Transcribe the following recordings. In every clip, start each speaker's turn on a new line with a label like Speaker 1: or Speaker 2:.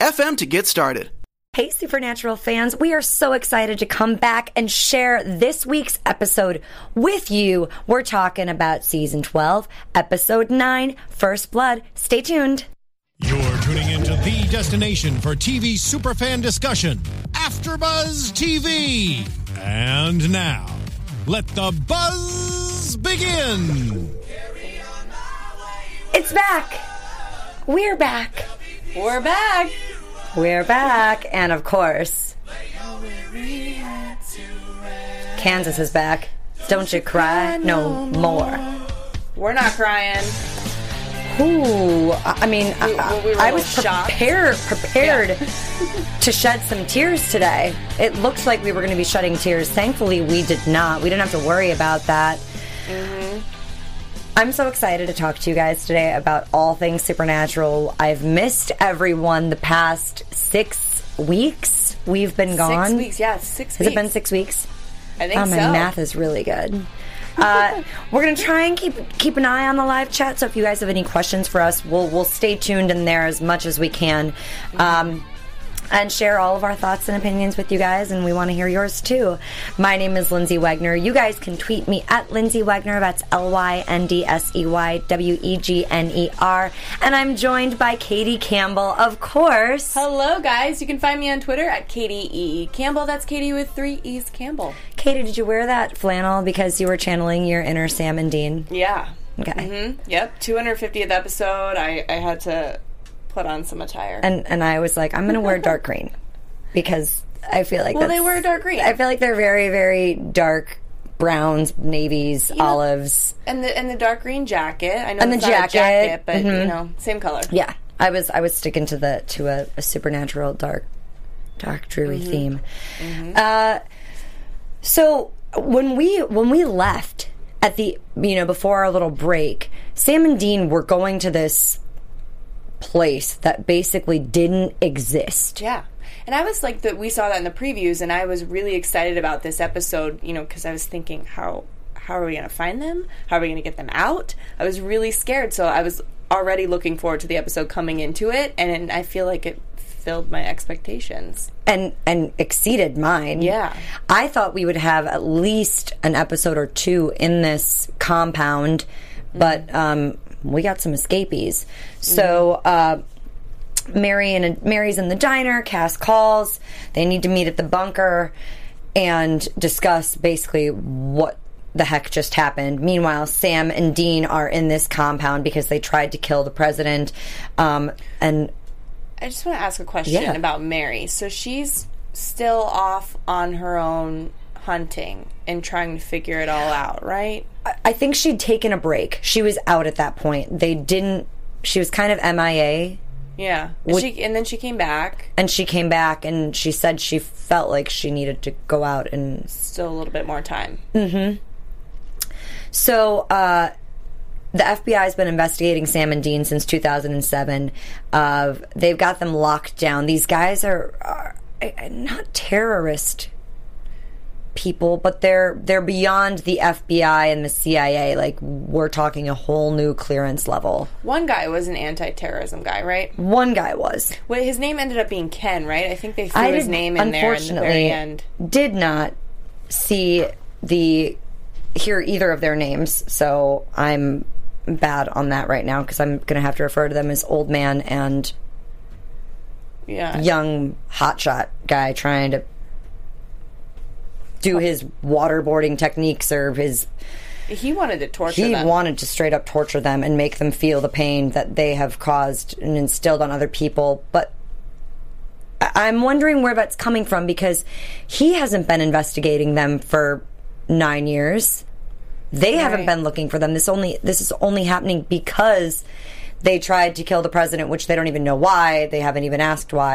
Speaker 1: anchor.fm FM to get started.
Speaker 2: Hey, Supernatural fans, we are so excited to come back and share this week's episode with you. We're talking about season 12, episode 9, First Blood. Stay tuned.
Speaker 3: You're tuning into the destination for TV superfan discussion, AfterBuzz TV. And now, let the buzz begin.
Speaker 2: It's back. We're back.
Speaker 4: We're back.
Speaker 2: We're back. And of course, Kansas is back. Don't you cry no more.
Speaker 4: We're not crying.
Speaker 2: Ooh, I mean, I,
Speaker 4: we were a
Speaker 2: I was
Speaker 4: little shocked.
Speaker 2: prepared prepared to shed some tears today. It looked like we were going to be shedding tears. Thankfully, we did not. We didn't have to worry about that.
Speaker 4: Mm-hmm.
Speaker 2: I'm so excited to talk to you guys today about all things supernatural. I've missed everyone the past six weeks. We've been gone.
Speaker 4: Six weeks, yeah, six
Speaker 2: Has
Speaker 4: weeks.
Speaker 2: it been six weeks?
Speaker 4: I think
Speaker 2: Oh, my
Speaker 4: so.
Speaker 2: math is really good. Uh, we're gonna try and keep keep an eye on the live chat. So if you guys have any questions for us, we'll we'll stay tuned in there as much as we can, um, and share all of our thoughts and opinions with you guys. And we want to hear yours too. My name is Lyndsey Wegner. You guys can tweet me at Lyndsey Wegner. That's L Y N D S E Y W E G N E R. And I'm joined by Katie Campbell, of course.
Speaker 4: Hello, guys. You can find me on Twitter at Katie E. Campbell. That's Katie with three E's Campbell.
Speaker 2: Katie, did you wear that flannel because you were channeling your inner Sam and Dean?
Speaker 4: Yeah.
Speaker 2: Okay.
Speaker 4: hmm Yep. 250th episode. I, I had to put on some attire.
Speaker 2: and and I was like, I'm gonna wear dark green because I feel like
Speaker 4: Well, they wear dark green.
Speaker 2: I feel like they're very very dark browns, navies,
Speaker 4: know-
Speaker 2: olives.
Speaker 4: and the and the dark green jacket. I know
Speaker 2: And the
Speaker 4: it's not a
Speaker 2: jacket.
Speaker 4: jacket, but
Speaker 2: Mhm.
Speaker 4: you know, same color.
Speaker 2: Yeah, I was I was sticking to the to a, a supernatural dark dark dreary
Speaker 4: Mm-hmm.
Speaker 2: theme. Uh, so when we when we left at the you know before our little break, Sam and Dean were going to this place that basically didn't exist.
Speaker 4: Yeah. And I was like that we saw that in the previews and I was really excited about this episode, you know, cuz I was thinking how how are we going to find them? How are we going to get them out? I was really scared, so I was already looking forward to the episode coming into it and I feel like it filled my expectations.
Speaker 2: and and exceeded mine.
Speaker 4: Yeah.
Speaker 2: I thought we would have at least an episode or two in this compound, but um, we got some escapees. So uh, Mary and Mary's in the diner. Cass calls. They need to meet at the bunker and discuss basically what the heck just happened. Meanwhile, Sam and Dean are in this compound because they tried to kill the president. Um, and
Speaker 4: I just want to ask a question
Speaker 2: Yeah.
Speaker 4: about Mary. So she's still off on her own hunting and trying to figure it all out, right?
Speaker 2: I think she'd taken a break. She was out at that point. They didn't. She was kind of MIA,
Speaker 4: Yeah.
Speaker 2: Would-
Speaker 4: she and then she came back.
Speaker 2: and she came back and she said she felt like she needed to go out and
Speaker 4: Still a little bit more time. Mm hmm.
Speaker 2: So uh, the FBI has been investigating Sam and Dean since 2007. Uh, they've got them locked down. These guys are, are uh, not terrorist people, but they're they're beyond the FBI and the CIA. Like we're talking a whole new clearance level.
Speaker 4: One guy was an anti-terrorism guy, right?
Speaker 2: One guy was.
Speaker 4: Well, his name ended up being Ken, right? I think they threw
Speaker 2: I
Speaker 4: his name in there in the
Speaker 2: unfortunately,
Speaker 4: very end.
Speaker 2: Did not see the hear either of their names, so I'm bad on that right now because I'm going to have to refer to them as old man and
Speaker 4: Yeah.
Speaker 2: young hotshot guy trying to do his waterboarding techniques or his
Speaker 4: He wanted to torture
Speaker 2: he
Speaker 4: them.
Speaker 2: wanted to straight up torture them and make them feel the pain that they have caused and instilled on other people. But I- i'm wondering where that's coming from because he hasn't been investigating them for nine years. They haven't been looking for them. This only this is only happening because they tried to kill the president which they don't even know why. They haven't even asked why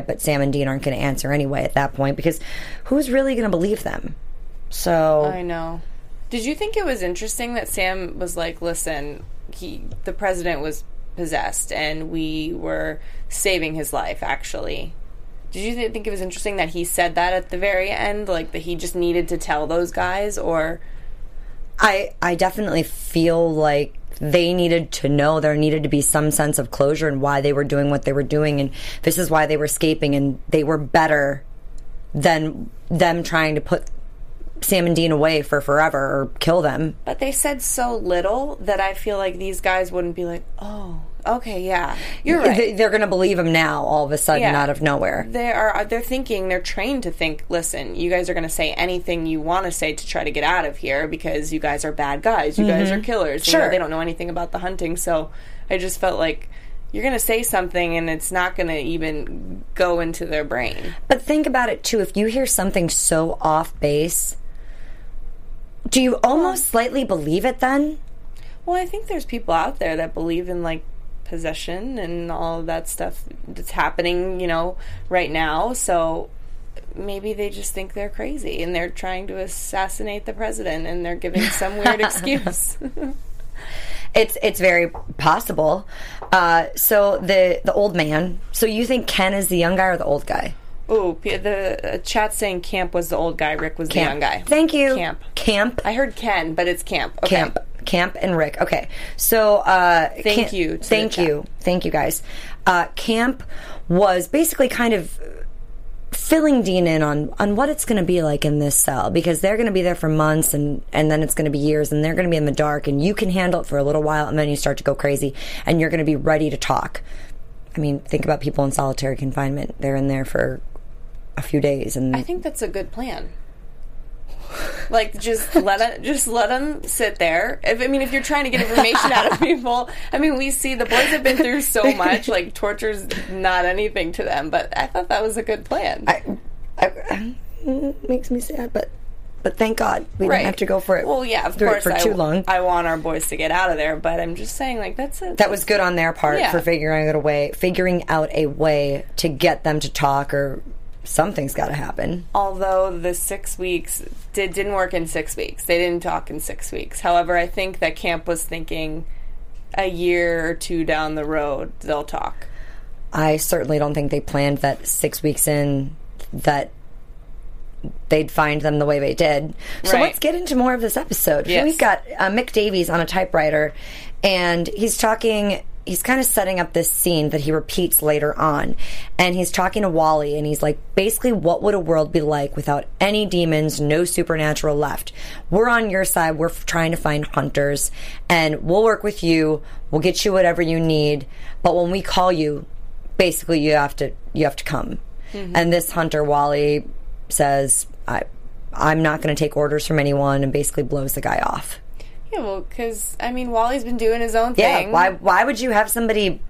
Speaker 2: But Sam and Dean aren't going to answer anyway at that point because who's really going to believe them? So
Speaker 4: I know. Did you think it was interesting that Sam was like, "Listen, he the president was possessed and we were saving his life actually." Did you th- think it was interesting that he said that at the very end like that he just needed to tell those guys or
Speaker 2: I I definitely feel like they needed to know there needed to be some sense of closure and why they were doing what they were doing and this is why they were escaping and they were better than them trying to put Sam and Dean away for forever or kill them.
Speaker 4: but they said so little that I feel like these guys wouldn't be like, "Oh, okay, yeah. You're right."
Speaker 2: They- They're going to believe him now all of a sudden
Speaker 4: Yeah.
Speaker 2: out of nowhere.
Speaker 4: they are they're thinking they're trained to think listen you guys are going to say anything you want to say to try to get out of here because you guys are bad guys you guys are killers You know,
Speaker 2: Mm-hmm. Sure.
Speaker 4: they don't know anything about the hunting so i just felt like you're going to say something and it's not going to even go into their brain
Speaker 2: But think about it too. If you hear something so off base, do you almost slightly believe it then?
Speaker 4: well i think there's people out there that believe in like possession and all that stuff that's happening you know right now so maybe they just think they're crazy and they're trying to assassinate the president and they're giving some weird excuse
Speaker 2: It's it's very possible. Uh, so the the old man. So you think Ken is the young guy or the old guy?
Speaker 4: Oh, the uh, chat saying Camp was the old guy, Rick was the young guy.
Speaker 2: Thank you.
Speaker 4: Camp.
Speaker 2: Camp.
Speaker 4: I heard Ken, but it's Camp. Okay.
Speaker 2: Camp. Camp and Rick. Okay. So uh
Speaker 4: Thank
Speaker 2: Camp-
Speaker 4: you to the
Speaker 2: Thank
Speaker 4: chat.
Speaker 2: you. Thank you guys. Uh Camp was basically kind of filling Dean in on on what it's going to be like in this cell because they're going to be there for months and and then it's going to be years and they're going to be in the dark and you can handle it for a little while and then you start to go crazy and you're going to be ready to talk. I mean, think about people in solitary confinement. They're in there for a few days and
Speaker 4: I think that's a good plan. Like just let it, just let them sit there. If, I mean, if you're trying to get information out of people, I mean, we see the boys have been through so much. Like torture's not anything to them. But I thought that was a good plan.
Speaker 2: I, I, it makes me sad, but but thank God we
Speaker 4: Right.
Speaker 2: didn't have to go for it.
Speaker 4: Well, yeah, of course.
Speaker 2: for
Speaker 4: I,
Speaker 2: too long.
Speaker 4: I want our boys to get out of there, but I'm just saying, like that's it.
Speaker 2: that was good on their part
Speaker 4: Yeah.
Speaker 2: for figuring out a way, figuring out a way to get them to talk, or something's got to happen.
Speaker 4: although the six weeks did didn't work in six weeks. They didn't talk in six weeks. However, I think that camp was thinking a year or two down the road they'll talk.
Speaker 2: I certainly don't think they planned that six weeks in that they'd find them the way they did. So
Speaker 4: Right.
Speaker 2: let's get into more of this episode.
Speaker 4: Yes.
Speaker 2: We've got uh, Mick Davies on a typewriter, and he's talking. He's kind of setting up this scene that he repeats later on, and he's talking to Wally, and he's like, basically, what would a world be like without any demons, no supernatural left? We're on your side. We're trying to find hunters, and we'll work with you. We'll get you whatever you need, but when we call you, basically you have to you have to come. Mm-hmm. And this hunter Wally says, "I I'm not going to take orders from anyone," and basically blows the guy off.
Speaker 4: Yeah, well, because I mean, Wally's been doing his own thing.
Speaker 2: Yeah, why why would you have somebody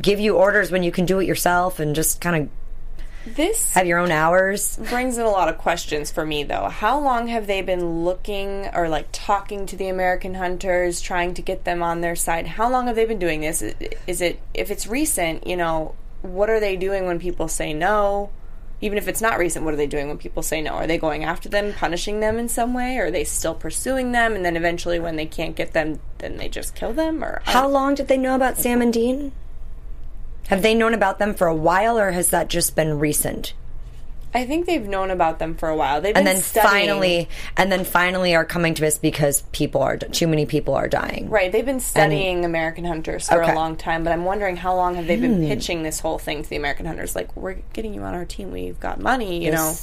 Speaker 2: give you orders when you can do it yourself and just kind of This have your own hours?
Speaker 4: brings in a lot of questions for me, though. How long have they been looking or like talking to the American hunters, trying to get them on their side? How long have they been doing this? Is it if it's recent? You know, what are they doing when people say no? Even if it's not recent, what are they doing when people say no? Are they going after them, punishing them in some way? Or are they still pursuing them? And then eventually, when they can't get them, then they just kill them? Or
Speaker 2: How long did they know about Sam and Dean? Have they known about them for a while, or has that just been recent?
Speaker 4: I think they've known about them for a while. They've
Speaker 2: And then
Speaker 4: studying.
Speaker 2: finally, and then finally are coming to us because people are too many people are dying.
Speaker 4: Right, they've been studying American Hunters for
Speaker 2: Okay. Hmm.
Speaker 4: a long time, but I'm wondering how long have they been pitching this whole thing to the American Hunters? Like, we're getting you on our team. We've got money, you know.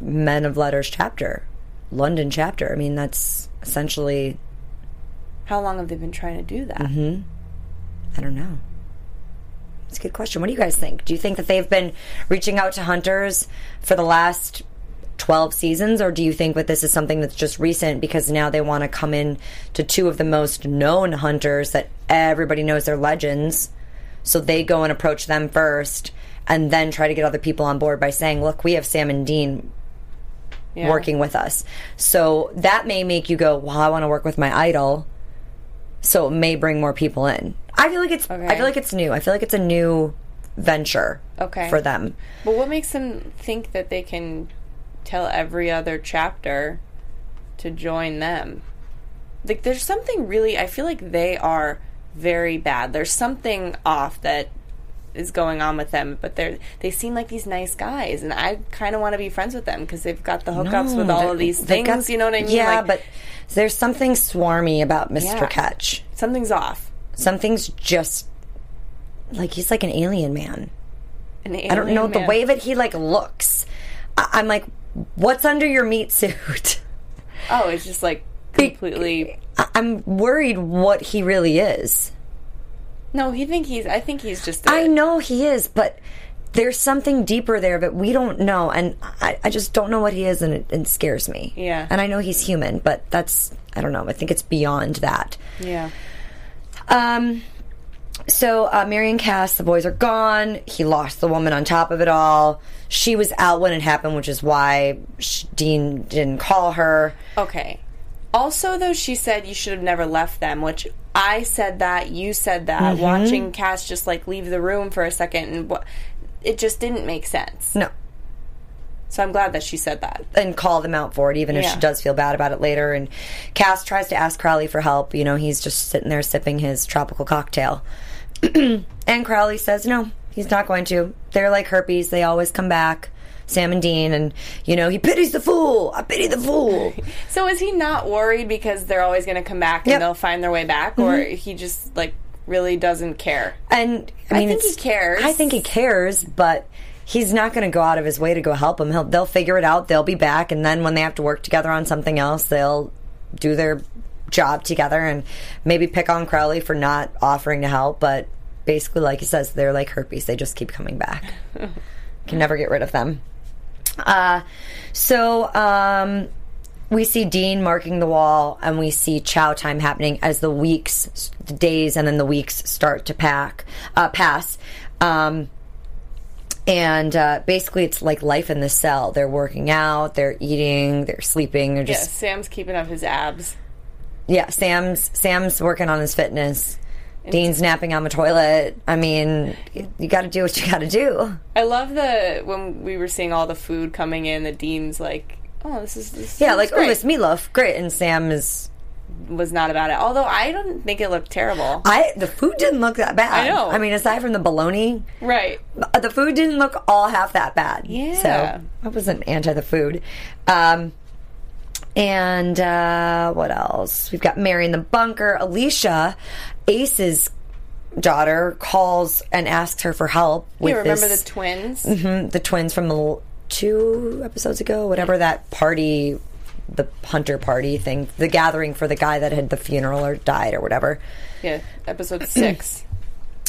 Speaker 2: Men of Letters chapter, London chapter. I mean, that's essentially.
Speaker 4: How long have they been trying to do that?
Speaker 2: Mm-hmm. I don't know. It's a good question. What do you guys think? Do you think that they've been reaching out to hunters for the last 12 seasons, or do you think that this is something that's just recent because now they want to come in to two of the most known hunters that everybody knows they're legends? So they go and approach them first and then try to get other people on board by saying, look, we have Sam and Dean
Speaker 4: Yeah.
Speaker 2: working with us. So that may make you go, well, I want to work with my idol. So it may bring more people in. I feel like it's. I feel like it's new. I feel like it's a new venture.
Speaker 4: Okay.
Speaker 2: For them.
Speaker 4: But what makes them think that they can tell every other chapter to join them? Like, there's something really. I feel like they are very bad. There's something off that is going on with them, but they're they seem like these nice guys, and I kind of want to be friends with them because they've got the hookups with all of these things.
Speaker 2: got-
Speaker 4: you know what I mean?
Speaker 2: Yeah,
Speaker 4: Like,
Speaker 2: but there's something swarmy about Mr.
Speaker 4: Yeah.
Speaker 2: Ketch.
Speaker 4: something's off.
Speaker 2: Something's just like he's like an alien man.
Speaker 4: An alien
Speaker 2: I don't know
Speaker 4: alien
Speaker 2: the way that he like looks. I- I'm like, what's under your meat suit?
Speaker 4: Oh, it's just like completely.
Speaker 2: I- I'm worried what he really is.
Speaker 4: No, he think he's. I think he's just.
Speaker 2: I know he is, but there's something deeper there that we don't know, and I, I just don't know what he is, and it, it scares me.
Speaker 4: Yeah.
Speaker 2: And I know he's human, but that's I don't know. I think it's beyond that.
Speaker 4: Yeah.
Speaker 2: Um. So uh, Mary and Cass, the boys are gone. He lost the woman on top of it all. She was out when it happened, which is why sh- Dean didn't call her.
Speaker 4: Okay. Also, though, she said you should have never left them, which I said that, you said that.
Speaker 2: Mm-hmm.
Speaker 4: Watching Cass just like leave the room for a second, and what it just didn't make sense.
Speaker 2: No,
Speaker 4: So I'm glad that she said that.
Speaker 2: and call them out for it, even if she does feel bad about it later. And Cass tries to ask Crowley for help. You know, he's just sitting there sipping his tropical cocktail. and Crowley says, no, he's not going to. They're like herpes, they always come back. Sam and Dean, and, you know, he pities the fool. I pity the fool.
Speaker 4: So is he not worried because they're always going to come back and
Speaker 2: Yep.
Speaker 4: they'll find their way back, or mm-hmm. he just like really doesn't care?
Speaker 2: And I
Speaker 4: I think he cares.
Speaker 2: I think he cares, but he's not going to go out of his way to go help them. He'll, they'll figure it out. They'll be back, and then when they have to work together on something else, they'll do their job together and maybe pick on Crowley for not offering to help. But basically, like he says, they're like herpes; they just keep coming back. Can never get rid of them. Uh, so um, we see Dean marking the wall, and we see chow time happening as the weeks, the days, and then the weeks start to pack uh, pass. Um, and uh, basically, it's like life in the cell. They're working out, they're eating, they're sleeping. They're just
Speaker 4: Yeah,
Speaker 2: just
Speaker 4: Sam's keeping up his abs.
Speaker 2: yeah. Sam's Sam's working on his fitness. Dean's napping on the toilet. I mean, you, got to do what you got to do.
Speaker 4: I love the when we were seeing all the food coming in. The Dean's like, "Oh, this is this
Speaker 2: Yeah, like oh,
Speaker 4: great."
Speaker 2: this meatloaf, great, and Sam is
Speaker 4: was not about it. Although I don't think it looked terrible.
Speaker 2: I the food didn't look that bad.
Speaker 4: I know.
Speaker 2: I mean, aside from the bologna,
Speaker 4: right.
Speaker 2: the food didn't look all half that bad.
Speaker 4: Yeah.
Speaker 2: So I wasn't anti the food. Um, and uh, what else? We've got Mary in the bunker. Alicia, Ace's daughter, calls and asks her for help with
Speaker 4: You remember
Speaker 2: this,
Speaker 4: the twins?
Speaker 2: Mhm, the twins from the two episodes ago, whatever that party, the hunter party thing, the gathering for the guy that had the funeral or died or whatever.
Speaker 4: Yeah, episode six.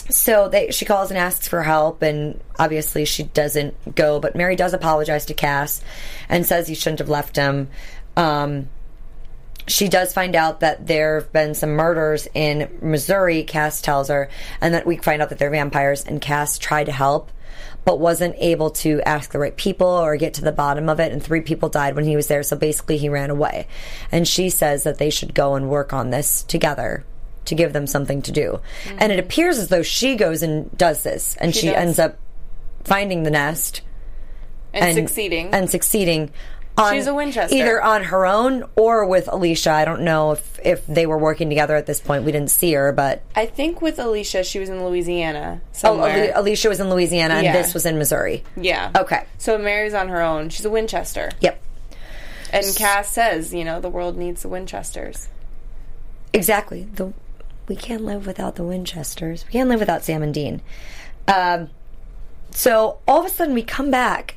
Speaker 2: So they, she calls and asks for help, and obviously she doesn't go. But Mary does apologize to Cass and says he shouldn't have left him. Um, she does find out that there have been some murders in Missouri, Cass tells her, and that we find out that they're vampires, and Cass tried to help, but wasn't able to ask the right people or get to the bottom of it, and three people died when he was there, so basically he ran away. And she says that they should go and work on this together to give them something to do. Mm-hmm. And it appears as though she goes and does this, and she,
Speaker 4: does.
Speaker 2: ends up finding the nest
Speaker 4: And, succeeding.
Speaker 2: and succeeding on,
Speaker 4: She's a Winchester.
Speaker 2: either on her own or with Alicia. I don't know if if they were working together at this point. We didn't see her, but
Speaker 4: I think with Alicia, she was in Louisiana
Speaker 2: oh,
Speaker 4: somewhere.
Speaker 2: Ali- Alicia was in Louisiana and
Speaker 4: Yeah.
Speaker 2: this was in Missouri.
Speaker 4: yeah.
Speaker 2: Okay.
Speaker 4: So Mary's on her own. She's a Winchester.
Speaker 2: Yep.
Speaker 4: And Cass says, you know, the world needs the Winchesters.
Speaker 2: Exactly. The we can't live without the Winchesters. We can't live without Sam and Dean. Um, so all of a sudden we come back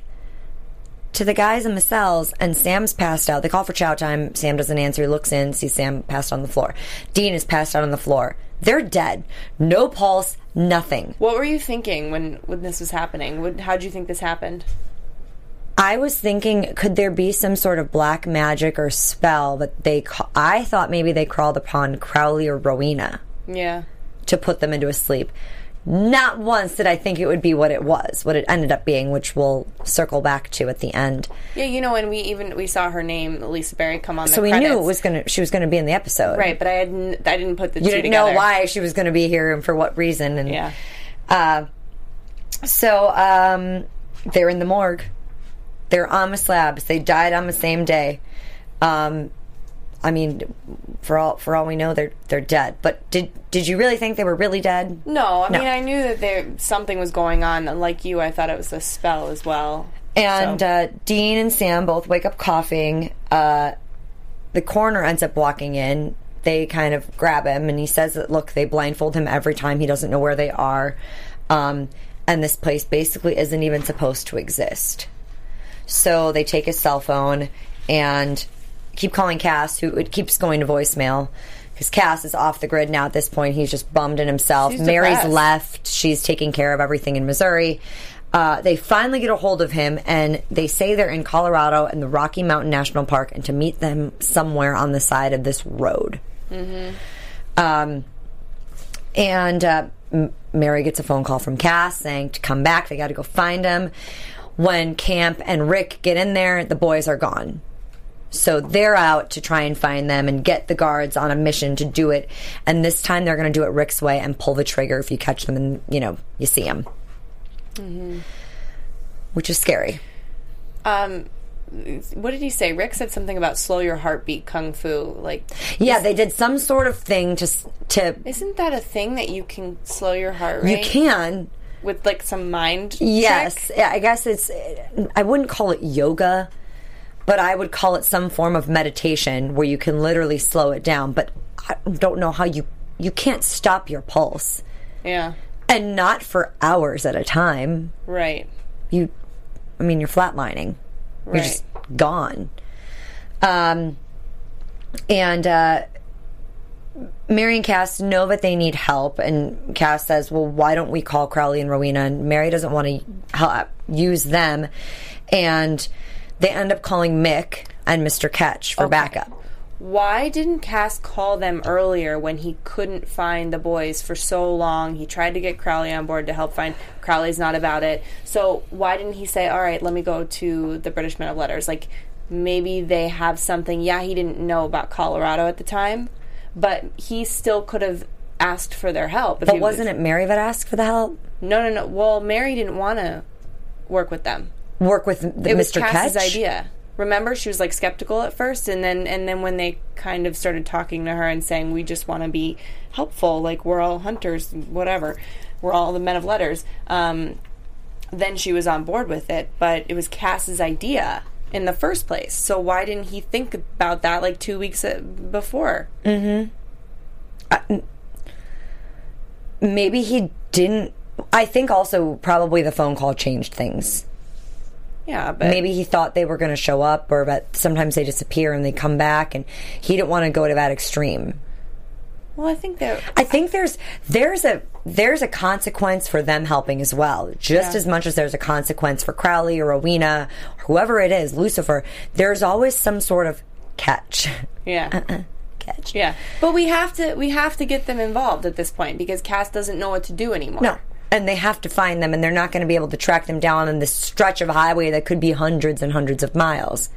Speaker 2: to the guys in the cells, and Sam's passed out. They call for chow time. Sam doesn't answer. He looks in, sees Sam passed on the floor. Dean is passed out on the floor. They're dead. No pulse. Nothing.
Speaker 4: What were you thinking when when this was happening? What, how'd you think this happened?
Speaker 2: I was thinking, could there be some sort of black magic or spell that they? Ca- I thought maybe they crawled upon Crowley or Rowena.
Speaker 4: Yeah.
Speaker 2: to put them into a sleep. Not once did I think it would be what it was, what it ended up being, which we'll circle back to at the end.
Speaker 4: Yeah, you know, and we even we saw her name, Lisa Berry, come on. The
Speaker 2: So we
Speaker 4: credits.
Speaker 2: knew it was gonna she was gonna be in the episode,
Speaker 4: right, but I hadn't. I didn't put the
Speaker 2: You didn't
Speaker 4: together.
Speaker 2: know why she was going to be here and for what reason, and
Speaker 4: Yeah.
Speaker 2: Uh, so um, they're in the morgue. They're on the slabs. They died on the same day. Um, I mean, for all for all we know, they're they're dead. But did did you really think they were really dead?
Speaker 4: No, I
Speaker 2: No.
Speaker 4: mean I knew that there something was going on. Like you, I thought it was a spell as well.
Speaker 2: And
Speaker 4: So-
Speaker 2: uh, Dean and Sam both wake up coughing. Uh, the coroner ends up walking in. They kind of grab him, and he says that look, they blindfold him every time. He doesn't know where they are, um, and this place basically isn't even supposed to exist. So they take his cell phone and keep calling Cass, who it keeps going to voicemail because Cass is off the grid now. At this point, he's just bummed in himself.
Speaker 4: She's
Speaker 2: Mary's
Speaker 4: depressed.
Speaker 2: left. She's taking care of everything in Missouri. Uh, they finally get a hold of him, and they say they're in Colorado in the Rocky Mountain National Park, and to meet them somewhere on the side of this road. Um, and uh, M- Mary gets a phone call from Cass saying to come back. They got to go find him. When Camp and Rick get in there, the boys are gone. So they're out to try and find them and get the guards on a mission to do it. And this time they're going to do it Rick's way and pull the trigger if you catch them and, you know, you see them. Which is scary.
Speaker 4: Um, what did he say? Rick said something about slow your heartbeat kung fu. Like,
Speaker 2: Yeah, they did some sort of thing to to
Speaker 4: isn't that a thing that you can slow your heart rate?
Speaker 2: you can
Speaker 4: with like some mind.
Speaker 2: Yes,
Speaker 4: trick?
Speaker 2: yeah, I guess it's. I wouldn't call it yoga, but I would call it some form of meditation where you can literally slow it down. But I don't know how you you can't stop your pulse,
Speaker 4: Yeah.
Speaker 2: and not for hours at a time.
Speaker 4: Right.
Speaker 2: You, I mean, you're flatlining.
Speaker 4: Right.
Speaker 2: You're just gone. Um, and uh, Mary and Cass know that they need help, and Cass says, "Well, why don't we call Crowley and Rowena?" And Mary doesn't want to use them, and they end up calling Mick and Mr. Ketch for
Speaker 4: Okay.
Speaker 2: backup.
Speaker 4: Why didn't Cass call them earlier when he couldn't find the boys for so long? He tried to get Crowley on board to help find. Crowley's not about it. So why didn't he say, "All right, let me go to the British Men of Letters"? Like maybe they have something. Yeah, he didn't know about Colorado at the time, but he still could have asked for their help. If
Speaker 2: But
Speaker 4: he was-
Speaker 2: wasn't it Mary that asked for the help?
Speaker 4: No, no, no. Well, Mary didn't want to work with them.
Speaker 2: Work with the,
Speaker 4: It was
Speaker 2: Mr.
Speaker 4: Cass's
Speaker 2: Ketch.
Speaker 4: idea. Remember, she was like skeptical at first, and then and then when they kind of started talking to her and saying, "We just want to be helpful, like we're all hunters, whatever, we're all the men of letters," um, then she was on board with it. But it was Cass's idea in the first place. So why didn't he think about that like two weeks uh, before?
Speaker 2: Maybe he didn't. I think also probably the phone call changed things.
Speaker 4: Yeah, but
Speaker 2: maybe he thought they were going to show up or that sometimes they disappear and they come back and he didn't want to go to that extreme.
Speaker 4: Well, I think that
Speaker 2: i think there's there's a there's a consequence for them helping as well. Just
Speaker 4: Yeah.
Speaker 2: as much as there's a consequence for crowley or rowena whoever it is lucifer there's always some sort of catch.
Speaker 4: Yeah. Uh-uh.
Speaker 2: catch.
Speaker 4: Yeah, but we have to we have to get them involved at this point because Cass doesn't know what to do anymore.
Speaker 2: no and they have to find them and they're not going to be able to track them down on this stretch of highway that could be hundreds and hundreds of miles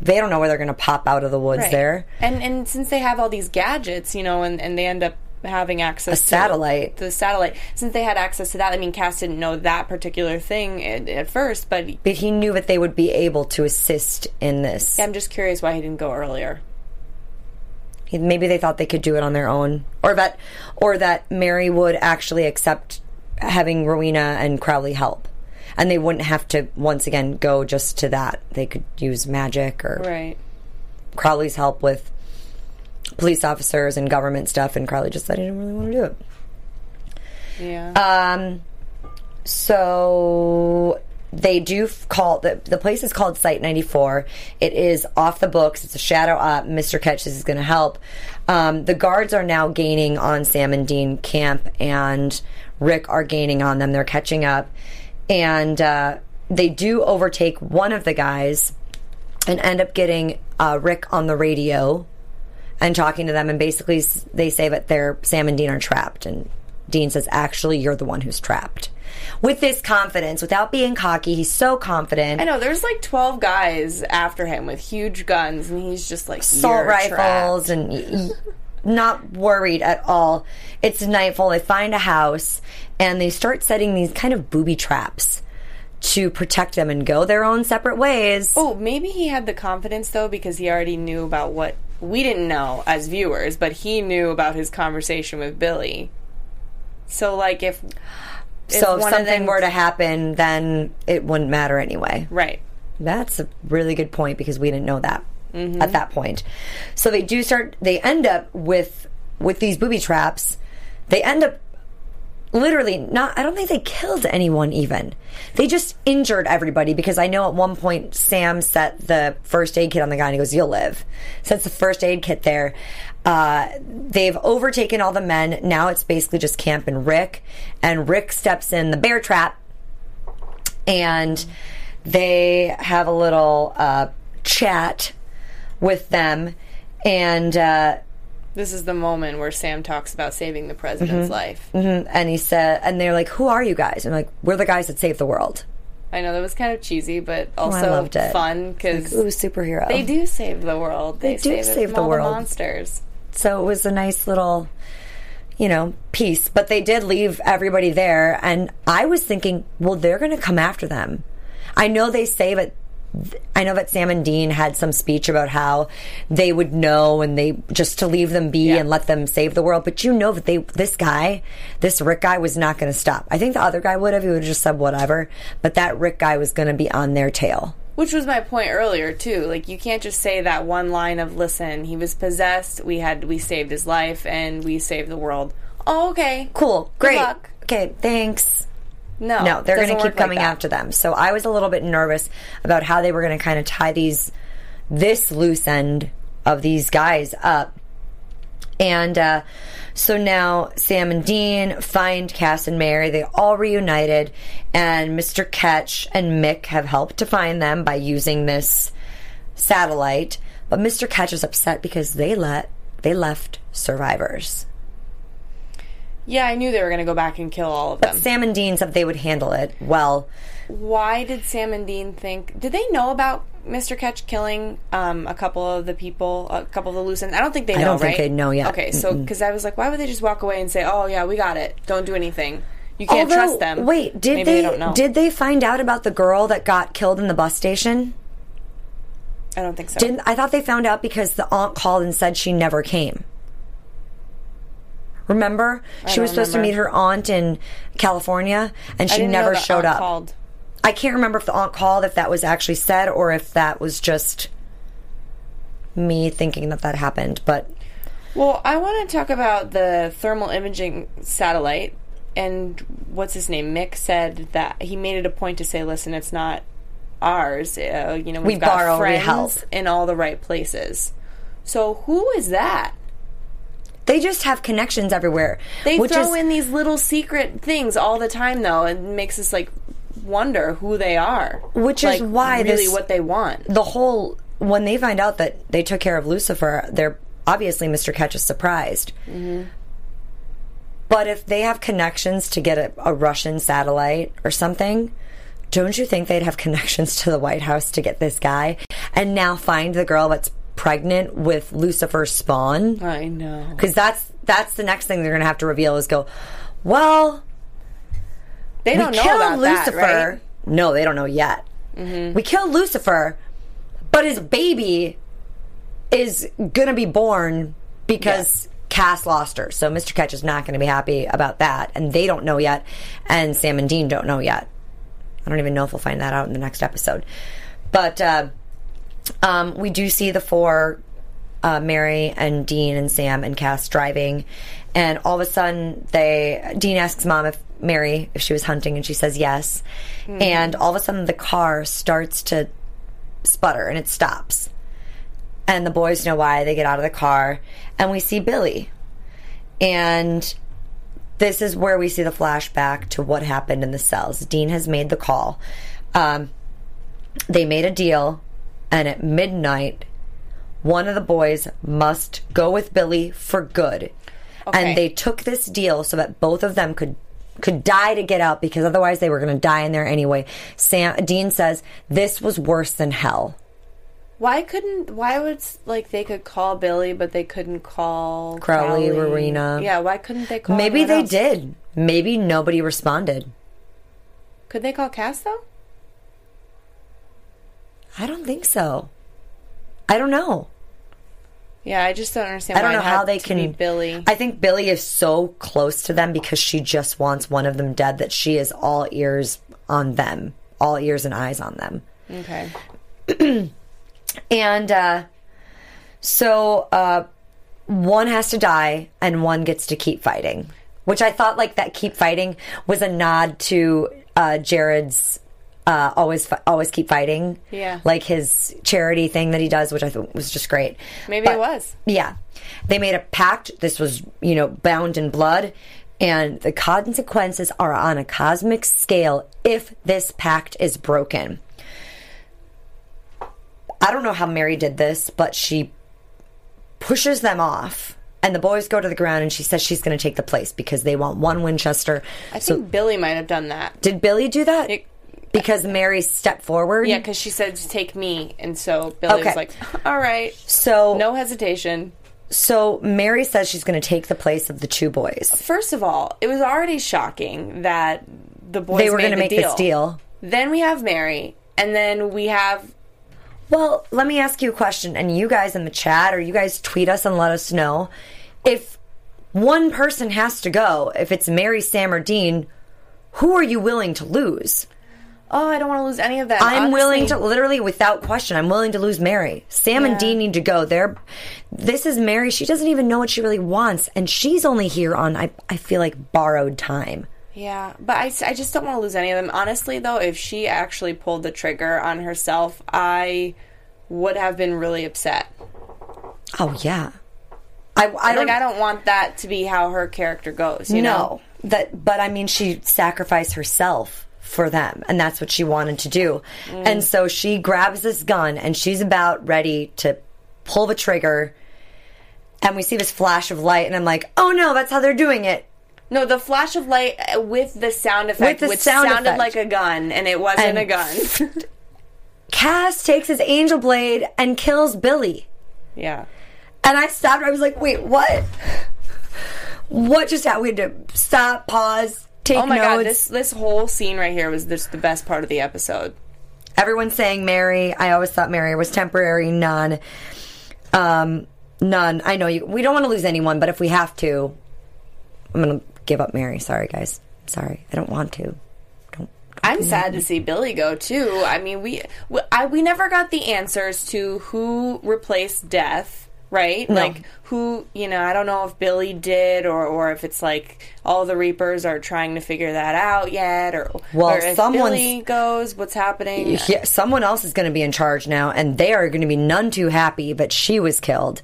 Speaker 2: they don't know where they're going to pop out of the woods
Speaker 4: Right.
Speaker 2: there
Speaker 4: And and since they have all these gadgets, you know, and, and they end up having access
Speaker 2: A
Speaker 4: to
Speaker 2: satellite.
Speaker 4: the satellite since they had access to that i mean cass didn't know that particular thing at, at first but
Speaker 2: But he knew that they would be able to assist in this.
Speaker 4: i'm just curious why he didn't go earlier
Speaker 2: Maybe they thought they could do it on their own, or that, or that Mary would actually accept having Rowena and Crowley help, and they wouldn't have to once again go just to that. They could use magic or
Speaker 4: right
Speaker 2: Crowley's help with police officers and government stuff, and Crowley just said he didn't really want to do it.
Speaker 4: yeah
Speaker 2: Um, so they do call the the place is called Site 94. It is off the books. It's a shadow up. Mr. Ketch is going to help. Um, the guards are now gaining on Sam and Dean Camp, and Rick are gaining on them. They're catching up, and uh, they do overtake one of the guys and end up getting uh, Rick on the radio and talking to them. And basically, they say that they're Sam and Dean are trapped, and Dean says, "Actually, you're the one who's trapped." With this confidence, without being cocky, he's so confident.
Speaker 4: i know there's like 12 guys after him with huge guns and he's just like
Speaker 2: assault
Speaker 4: "You're
Speaker 2: rifles
Speaker 4: trapped."
Speaker 2: and not worried at all. It's nightfall. They find a house and they start setting these kind of booby traps to protect them and go their own separate ways.
Speaker 4: Oh, maybe he had the confidence though because he already knew about what we didn't know as viewers, but he knew about his conversation with Billie. So, like, if, if
Speaker 2: so if something were to happen, then it wouldn't matter anyway.
Speaker 4: right,
Speaker 2: That's a really good point because we didn't know that
Speaker 4: Mm-hmm.
Speaker 2: at that point. So they do start. They end up with with these booby traps. They end up literally not. I don't think they killed anyone. Even they just injured everybody because I know at one point Sam set the first aid kit on the guy and he goes, "You'll live." Sets the first aid kit there. Uh, they've overtaken all the men. Now it's basically just Camp and Rick, and Rick steps in the bear trap and they have a little uh, chat with them and uh,
Speaker 4: this is the moment where Sam talks about saving the president's
Speaker 2: Mm-hmm.
Speaker 4: life.
Speaker 2: and he said and they're like who are you guys and I'm like we're the guys that saved the world
Speaker 4: I know that was kind of cheesy, but also
Speaker 2: Oh, loved it.
Speaker 4: fun because
Speaker 2: ooh superhero
Speaker 4: they do save the world. They,
Speaker 2: They do
Speaker 4: save,
Speaker 2: save the world.
Speaker 4: monsters.
Speaker 2: so it was a nice little you know piece but they did leave everybody there and i was thinking well they're going to come after them i know they say that I know that Sam and Dean had some speech about how they would know and they just to leave them be
Speaker 4: Yeah.
Speaker 2: and let them save the world. But you know that they, this guy, this Rick guy was not going to stop. I think the other guy would have. He would have just said whatever. But that Rick guy was going to be on their tail.
Speaker 4: Which was my point earlier too. Like you can't just say that one line of "Listen, he was possessed. We had we saved his life and we saved the world." Oh, okay,
Speaker 2: Cool.
Speaker 4: Good
Speaker 2: Great.
Speaker 4: luck.
Speaker 2: Okay. Thanks.
Speaker 4: No,
Speaker 2: No, they're going to keep
Speaker 4: work like
Speaker 2: coming after them. So I was a little bit nervous about how they were going to kind of tie these, this loose end of these guys up. And uh, so now Sam and Dean find Cass and Mary. They all reunited, and Mr. Ketch and Mick have helped to find them by using this satellite. But Mr. Ketch is upset because they let they left survivors.
Speaker 4: Yeah, I knew they were going to go back and kill all of
Speaker 2: But
Speaker 4: them.
Speaker 2: Sam and Dean said they would handle it well.
Speaker 4: Why did Sam and Dean think? Did they know about Mr. Ketch killing um, a couple of the people, a couple of the loose ends? I don't think they know.
Speaker 2: I don't think they know yet.
Speaker 4: Okay, so because I was like, why would they just walk away and say, "Oh yeah, we got it. Don't do anything." You can't trust them.
Speaker 2: Wait, did
Speaker 4: Maybe
Speaker 2: they,
Speaker 4: don't know.
Speaker 2: did they find out about the girl that got killed in the bus station?
Speaker 4: I don't think so.
Speaker 2: Didn't I thought they found out because the aunt called and said she never came. Remember, she was supposed to meet her aunt in California, and
Speaker 4: I
Speaker 2: she never showed up.
Speaker 4: Called.
Speaker 2: I can't remember if the aunt called, if that was actually said, or if that was just me thinking that that happened. But
Speaker 4: Well, I want to talk about the thermal imaging satellite. And what's his name? Mick said that he made it a point to say, "Listen, it's not ours. Uh, you know, we've
Speaker 2: We
Speaker 4: got
Speaker 2: borrow, we
Speaker 4: friends
Speaker 2: help."
Speaker 4: in all the right places." So who is that?
Speaker 2: They just have connections everywhere.
Speaker 4: They
Speaker 2: which
Speaker 4: throw
Speaker 2: is,
Speaker 4: in these little secret things all the time, though, and makes us like wonder who they are.
Speaker 2: Which is why
Speaker 4: really
Speaker 2: this-
Speaker 4: what they want.
Speaker 2: the whole when they find out that they took care of Lucifer, they're obviously Mr. Ketch is surprised. Mm-hmm. But if they have connections to get a, a Russian satellite or something, don't you think they'd have connections to the White House to get this guy and now find the girl that's pregnant with Lucifer's spawn?
Speaker 4: I know.
Speaker 2: Because that's that's the next thing they're going to have to reveal is go, well,
Speaker 4: They don't know
Speaker 2: killed
Speaker 4: about
Speaker 2: Lucifer.
Speaker 4: that, right? Mm-hmm.
Speaker 2: No, they don't know yet. We killed Lucifer, but his baby is going to be born because Cass lost her. So Mr. Ketch is not going to be happy about that. And they don't know yet. And Sam and Dean don't know yet. I don't even know if we'll find that out in the next episode. But uh, um, we do see the four uh, Mary and Dean and Sam and Cass driving, and all of a sudden they Dean asks mom if Mary if she was hunting, and she says yes, and all of a sudden the car starts to sputter and it stops, and the boys know why. They get out of the car, and we see Billie, and this is where we see the flashback to what happened in the cells. Dean has made the call. Um, they made a deal, and at midnight, one of the boys must go with Billie for good.
Speaker 4: Okay.
Speaker 2: And they took this deal so that both of them could could die to get out because otherwise they were going to die in there anyway. Sam Dean says this was worse than hell.
Speaker 4: Why couldn't? Why would like they could call Billy, but they couldn't call
Speaker 2: Crowley, Rowena.
Speaker 4: Yeah, why couldn't they call?
Speaker 2: Maybe they
Speaker 4: else?
Speaker 2: did. Maybe nobody responded.
Speaker 4: Could they call Cass though?
Speaker 2: I don't think so. I don't know.
Speaker 4: Yeah, I just don't understand.
Speaker 2: I don't
Speaker 4: why
Speaker 2: know how they can.
Speaker 4: Billie.
Speaker 2: I think Billie is so close to them because she just wants one of them dead that she is all ears on them, all ears and eyes on them.
Speaker 4: okay.
Speaker 2: And uh, so uh, one has to die and one gets to keep fighting, which I thought like that keep fighting was a nod to uh, Jared's. Uh, always, always keep fighting.
Speaker 4: Yeah.
Speaker 2: like his charity thing that he does, which I thought was just great.
Speaker 4: Maybe
Speaker 2: But-
Speaker 4: it was.
Speaker 2: Yeah. They made a pact. This was, you know, bound in blood. And the consequences are on a cosmic scale if this pact is broken. I don't know how Mary did this, but she pushes them off. And the boys go to the ground and she says she's going to take the place because they want one Winchester.
Speaker 4: I
Speaker 2: so
Speaker 4: think Billie might have done that.
Speaker 2: did Billie do that?
Speaker 4: It-
Speaker 2: because Mary stepped forward?
Speaker 4: Yeah, because she said to take me, and so Billie
Speaker 2: Okay.
Speaker 4: was like, "All right,
Speaker 2: So
Speaker 4: no hesitation."
Speaker 2: so Mary says she's going to take the place of the two boys.
Speaker 4: First of all, it was already shocking that the boys
Speaker 2: They were
Speaker 4: going to
Speaker 2: make this deal.
Speaker 4: Then we have Mary, and then we have
Speaker 2: Well, let me ask you a question, and you guys in the chat or you guys tweet us and let us know if one person has to go. If it's Mary, Sam, or Dean, who are you willing to lose?
Speaker 4: Oh, I don't want to lose any of that.
Speaker 2: I'm willing to literally, without question, I'm willing to lose Mary. Sam and Dean need to go. They're this is Mary. She doesn't even know what she really wants, and she's only here on I I feel like borrowed time.
Speaker 4: Yeah, but I, I just don't want to lose any of them. Honestly, though, if she actually pulled the trigger on herself, I would have been really upset.
Speaker 2: Oh yeah, I I
Speaker 4: like, I don't want that to be how her character goes. You
Speaker 2: no,
Speaker 4: know?
Speaker 2: that but I mean she sacrificed herself for them and that's what she wanted to do.
Speaker 4: Mm.
Speaker 2: And so she grabs this gun and she's about ready to pull the trigger and we see this flash of light and I'm like, "Oh no, that's how they're doing it."
Speaker 4: No, the flash of light uh, with the sound effect,
Speaker 2: the
Speaker 4: which
Speaker 2: sound
Speaker 4: sounded
Speaker 2: effect.
Speaker 4: like a gun, and it wasn't
Speaker 2: And-
Speaker 4: a gun.
Speaker 2: Cass takes his angel blade and kills Billie.
Speaker 4: yeah.
Speaker 2: And I stopped. I was like, "Wait, what? What just happened?" We had to stop, pause, take
Speaker 4: Oh my
Speaker 2: notes.
Speaker 4: god, this this whole scene right here was just the best part of the episode.
Speaker 2: Everyone's saying Mary. I always thought Mary was temporary. None. Um, none. I know you. We don't want to lose anyone, but if we have to, I'm gonna give up Mary. Sorry, guys. Sorry, I don't want to. Don't.
Speaker 4: I'm sad to see Billie go too. I mean, we we, I, we never got the answers to who replaced Death, right? Like who, you know, I don't know if Billie did or or if it's like all the Reapers are trying to figure that out yet, or
Speaker 2: Well,
Speaker 4: or if Billie goes, what's happening?
Speaker 2: Yeah, someone else is going to be in charge now, and they are going to be none too happy. But she was killed.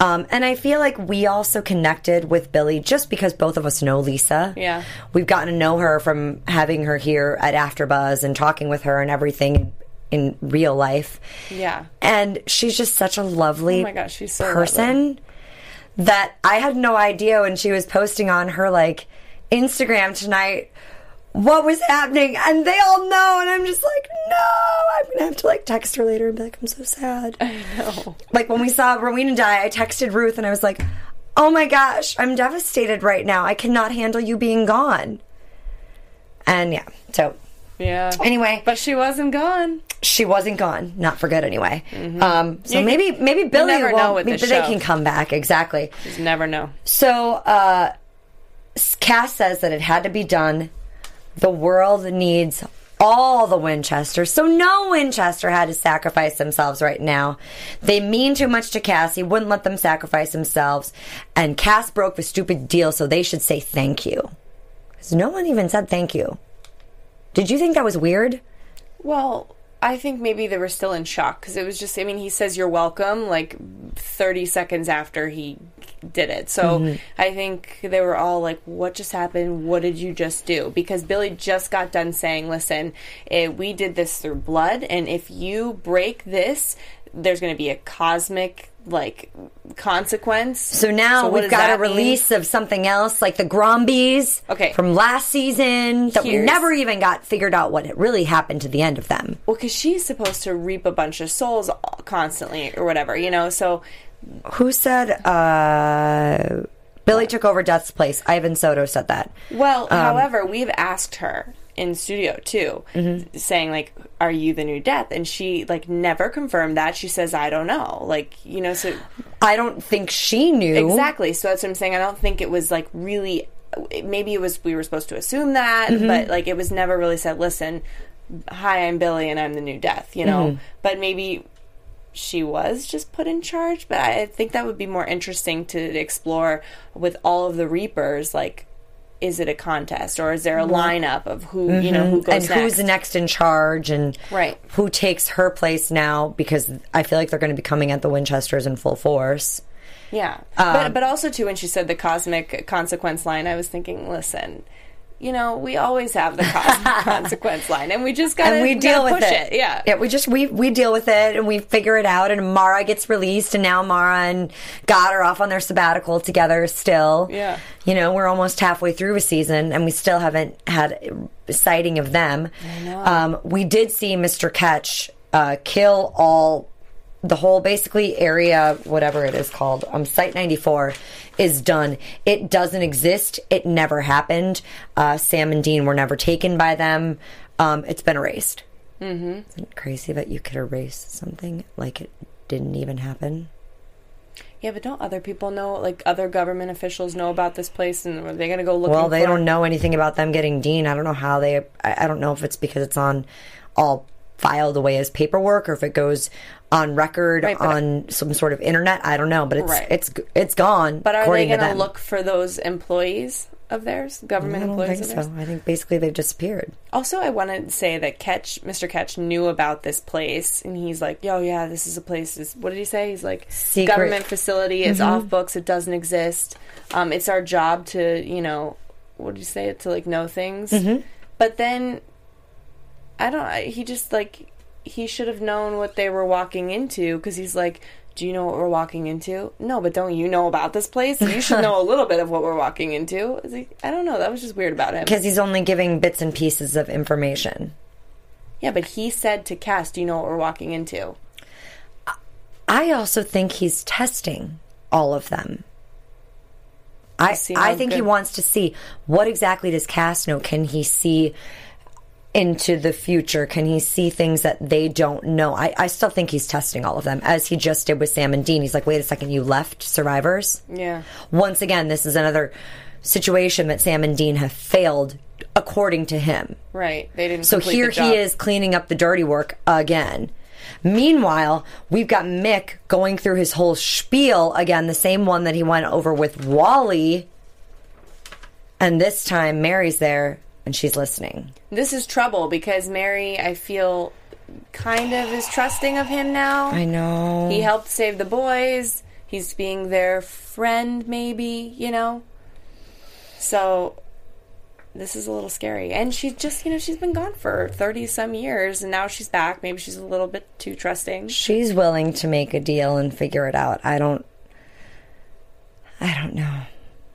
Speaker 2: Um, and I feel like we also connected with Billie just because both of us know Lisa.
Speaker 4: Yeah.
Speaker 2: We've gotten to know her from having her here at AfterBuzz and talking with her and everything in real life.
Speaker 4: Yeah.
Speaker 2: And she's just such a lovely
Speaker 4: Oh my gosh, she's so
Speaker 2: person that I had no idea when she was posting on her like Instagram tonight what was happening and they all know and I'm just like, no, I'm gonna have to like text her later and be like, I'm so sad. I
Speaker 4: know.
Speaker 2: Like when we saw Rowena die, I texted Ruth and I was like, Oh my gosh, I'm devastated right now. I cannot handle you being gone. And yeah, so
Speaker 4: Yeah.
Speaker 2: anyway,
Speaker 4: But she wasn't gone.
Speaker 2: She wasn't gone, not for good anyway. Um, so maybe maybe Billie
Speaker 4: never
Speaker 2: will
Speaker 4: know with
Speaker 2: maybe they
Speaker 4: show.
Speaker 2: can come back exactly.
Speaker 4: Just never know.
Speaker 2: So uh, Cass says that it had to be done. The world needs all the Winchesters, so no Winchester had to sacrifice themselves right now. They mean too much to Cass. He wouldn't let them sacrifice themselves, and Cass broke the stupid deal, so they should say thank you. 'Cause no one even said thank you. Did you think that was weird?
Speaker 4: Well, I think maybe they were still in shock because it was just, I mean, he says you're welcome like 30 seconds after he did it. So I think they were all like, what just happened? What did you just do? Because Billie just got done saying, listen, eh, we did this through blood, and if you break this, there's going to be a cosmic like consequence.
Speaker 2: So now
Speaker 4: what
Speaker 2: we've got a
Speaker 4: that mean?
Speaker 2: release of something else, like the Grombies
Speaker 4: Okay.
Speaker 2: from last season, that we never even got figured out what really happened to the end of them.
Speaker 4: Well, because she's supposed to reap a bunch of souls constantly or whatever, you know. So
Speaker 2: Who said uh, Billie took over Death's place? Ivan Soto said that.
Speaker 4: Well,
Speaker 2: Um,
Speaker 4: however, we've asked her in studio too,
Speaker 2: Mm-hmm.
Speaker 4: saying like, "Are you the new Death?" And she like never confirmed that. She says, "I don't know." Like you know, so
Speaker 2: I don't think she knew.
Speaker 4: exactly. So that's what I'm saying. I don't think it was like really. Maybe it was we were supposed to assume that,
Speaker 2: Mm-hmm.
Speaker 4: but like it was never really said. Listen, hi, I'm Billie, and I'm the new Death. You know,
Speaker 2: Mm-hmm.
Speaker 4: but maybe she was just put in charge. But I think that would be more interesting to explore with all of the Reapers. Like, is it a contest or is there a lineup of who you know who goes
Speaker 2: Mm-hmm. and
Speaker 4: next?
Speaker 2: who's next in charge and
Speaker 4: Right.
Speaker 2: who takes her place now because I feel like they're going to be coming at the Winchesters in full force.
Speaker 4: Yeah,
Speaker 2: Um,
Speaker 4: but but also too when she said the cosmic consequence line, I was thinking, listen. You know, we always have the consequence line, and we just gotta
Speaker 2: and we deal with
Speaker 4: push
Speaker 2: it.
Speaker 4: Yeah,
Speaker 2: yeah. We just we we deal with it and we figure it out. And Mara gets released, and now Mara and God are off on their sabbatical together. Still,
Speaker 4: Yeah.
Speaker 2: You know, we're almost halfway through a season, and we still haven't had a sighting of them. Um, we did see Mr. Ketch uh, kill all the whole basically area, whatever it is called, um, Site 94 is done. It doesn't exist. It never happened. Uh, Sam and Dean were never taken by them. Um, it's been erased. Mm-hmm. Isn't it crazy that you could erase something like it didn't even happen?
Speaker 4: yeah. But don't other people know? Like other government officials know about this place, and are they gonna go look? For it?
Speaker 2: Well, they don't know anything about them getting Dean. I don't know how they. I, I don't know if it's because it's on all filed away as paperwork or if it goes on record
Speaker 4: Right,
Speaker 2: on some sort of internet. I don't know, but it's
Speaker 4: Right.
Speaker 2: it's it's gone.
Speaker 4: But are they gonna
Speaker 2: them.
Speaker 4: look for those employees of theirs, government
Speaker 2: I don't
Speaker 4: employees
Speaker 2: think so. I think basically they've disappeared.
Speaker 4: Also, I want to say that Ketch, Mr. Ketch, knew about this place, and he's like, "Yo, yeah, this is a place. This, what did he say? He's like,
Speaker 2: Secret.
Speaker 4: government facility. It's
Speaker 2: Mm-hmm.
Speaker 4: off books. It doesn't exist. Um, it's our job to, you know, what did you say? To like know things.
Speaker 2: Mm-hmm.
Speaker 4: But then, I don't. He just like he should have known what they were walking into because he's like. Do you know what we're walking into? No, but don't you know about this place? You should know a little bit of what we're walking into. Is he- I don't know. That was just weird about him.
Speaker 2: Because he's only giving bits and pieces of information.
Speaker 4: Yeah, but he said to Cass, "Do you know what we're walking into?"
Speaker 2: I also think he's testing all of them. I
Speaker 4: see
Speaker 2: I think he wants to see what exactly does Cass know. Can he see into the future? Can he see things that they don't know? I, I still think he's testing all of them, as he just did with Sam and Dean. He's like, wait a second, you left survivors?
Speaker 4: Yeah.
Speaker 2: Once again, this is another situation that Sam and Dean have failed according to him.
Speaker 4: Right. They didn't.
Speaker 2: So here he is cleaning up the dirty work again. Meanwhile, we've got Mick going through his whole spiel again, the same one that he went over with Wally. And this time, Mary's there and she's listening.
Speaker 4: This is trouble because Mary, I feel, kind of is trusting of him now.
Speaker 2: I know.
Speaker 4: He helped save the boys. He's being their friend, maybe, you know? So, this is a little scary. And she's just, you know, she's been gone for 30 some years and now she's back. Maybe she's a little bit too trusting.
Speaker 2: She's willing to make a deal and figure it out. I don't. I don't know.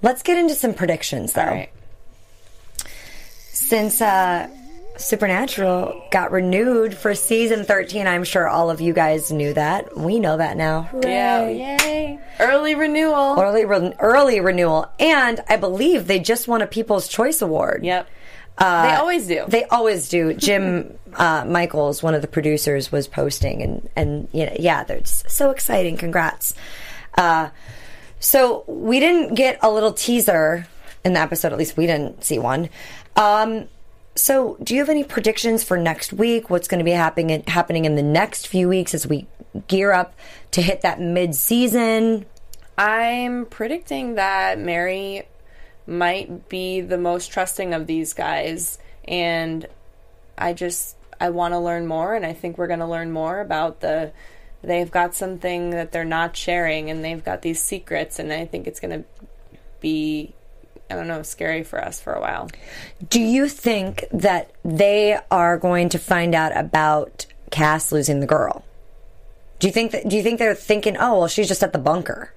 Speaker 2: Let's get into some predictions, though.
Speaker 4: Right.
Speaker 2: Since uh Supernatural got renewed for season 13. I'm sure all of you guys knew that. We know that now.
Speaker 4: Yeah, yay. Early renewal.
Speaker 2: Early, re- early renewal. And I believe they just won a People's Choice Award.
Speaker 4: Yep. they always do.
Speaker 2: They always do. Jim uh, Michaels, one of the producers, was posting, and and you know, yeah, they're just so exciting. Congrats. Uh, so we didn't get a little teaser in the episode. At least we didn't see one. Um, so, do you have any predictions for next week? What's going to be happening happening in the next few weeks as we gear up to hit that mid season?
Speaker 4: I'm predicting that Mary might be the most trusting of these guys and I just I want to learn more and I think we're going to learn more about the they've got something that they're not sharing and they've got these secrets and I think it's going to be I don't know scary for us for a while.
Speaker 2: Do you think that they are going to find out about Cass losing the girl? Do you think that? Do you think they're thinking, oh well, she's just at the bunker?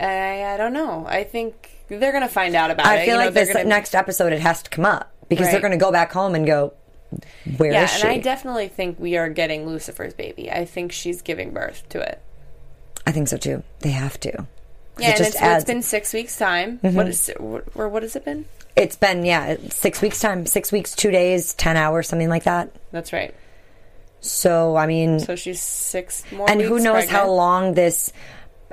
Speaker 4: I I don't know. I think they're going to find out about it.
Speaker 2: I feel
Speaker 4: You know,
Speaker 2: like this
Speaker 4: gonna-
Speaker 2: next episode it has to come up because they're going to go back home and go, "Where is
Speaker 4: Yeah,
Speaker 2: she?"
Speaker 4: and I definitely think we are getting Lucifer's baby. I think she's giving birth to it.
Speaker 2: I think so too. They have to.
Speaker 4: Yeah,
Speaker 2: it
Speaker 4: and it's,
Speaker 2: adds. Mm-hmm.
Speaker 4: it's been six weeks' time. What is or what has it been?
Speaker 2: it's been yeah, six weeks time, six weeks, two days, ten hours, something like that.
Speaker 4: That's right.
Speaker 2: So I mean,
Speaker 4: So she's six more.
Speaker 2: and who knows how long this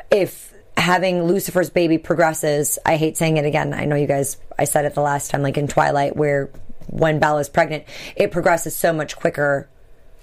Speaker 2: if having lucifer's baby progresses i hate saying it again i know you guys i said it the last time like in twilight where when bella's pregnant it progresses so much quicker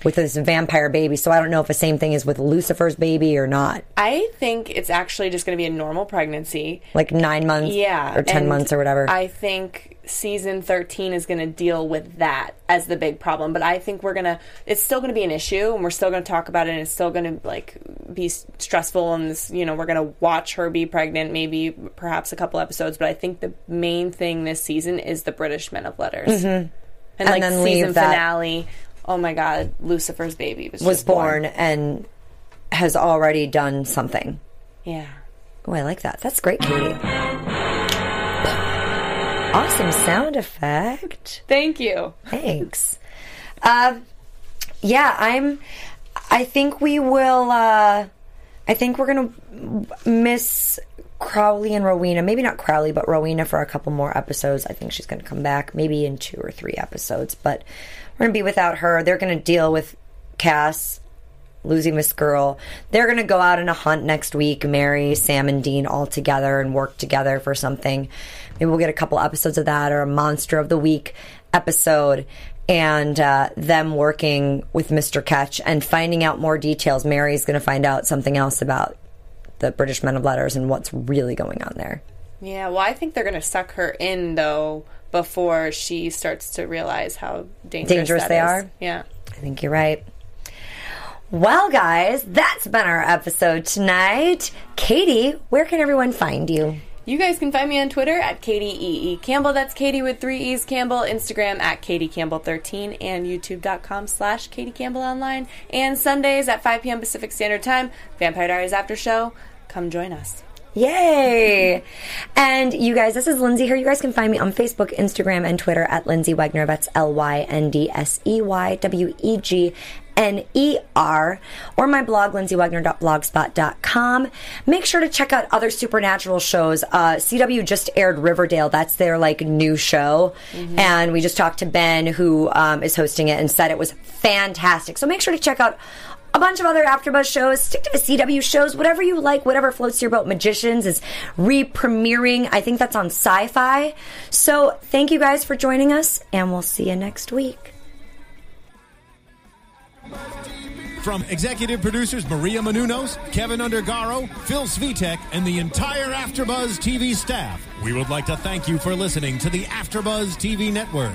Speaker 2: with this vampire baby so i don't know if the same thing is with lucifer's baby or not
Speaker 4: I think it's actually just going to be a normal pregnancy.
Speaker 2: like nine months
Speaker 4: Yeah,
Speaker 2: or 10 months or whatever
Speaker 4: I think season thirteen is going to deal with that as the big problem. But I think we're gonna. It's still going to be an issue, and we're still going to talk about it, and it's still going to like be stressful. And this, you know, we're going to watch her be pregnant, maybe perhaps a couple episodes. But I think the main thing this season is the British Men of Letters, and, like
Speaker 2: Mm-hmm. then leave
Speaker 4: season
Speaker 2: that-
Speaker 4: finale. Oh my God, Lucifer's baby was,
Speaker 2: was
Speaker 4: just
Speaker 2: born and has already done something
Speaker 4: Yeah.
Speaker 2: oh i like that that's great katie awesome sound effect
Speaker 4: Thank you.
Speaker 2: Thanks. Uh, yeah, I'm. I think we will. Uh, I think we're gonna miss Crowley and Rowena. Maybe not Crowley, but Rowena for a couple more episodes. I think she's gonna come back, maybe in two or three episodes. But we're gonna be without her. They're gonna deal with Cass losing this girl. They're going to go out on a hunt next week, Mary, Sam, and Dean all together and work together for something. Maybe we'll get a couple episodes of that or a Monster of the Week episode. And uh, them working with Mr. Ketch and finding out more details. Mary's going to find out something else about the British Men of Letters and what's really going on there.
Speaker 4: Yeah, well, I think they're going to suck her in though before she starts to realize how dangerous,
Speaker 2: Dangerous
Speaker 4: that
Speaker 2: they
Speaker 4: is.
Speaker 2: are?
Speaker 4: Yeah.
Speaker 2: I think you're right. Well, guys, that's been our episode tonight. Katie, where can everyone find you?
Speaker 4: You guys can find me on Twitter at Katie E. E. Campbell. That's Katie with three E's Campbell. Instagram at Katie Campbell 13 and YouTube.com slash Katie Campbell Online. And Sundays at 5 p.m. Pacific Standard Time, Vampire Diaries After Show. Come join us.
Speaker 2: Yay! And you guys, this is Lyndsey here. You guys can find me on Facebook, Instagram, and Twitter at Lyndsey Wegner. That's L Y N D S E Y W E G N E R. Or my blog, lyndseywegner.blogspot.com. Make sure to check out other supernatural shows. Uh, CW just aired Riverdale. That's their like new show. And we just talked to Ben, who um, is hosting it, and said it was fantastic. So make sure to check out a bunch of other AfterBuzz shows. Stick to the CW shows, whatever you like, whatever floats your boat. Magicians is re-premiering. I think that's on Sci-Fi. So thank you guys for joining us, and we'll see you next week.
Speaker 3: From executive producers Maria Menounos, Kevin Undergaro, Phil Svitek, and the entire AfterBuzz TV staff, we would like to thank you for listening to the AfterBuzz TV network.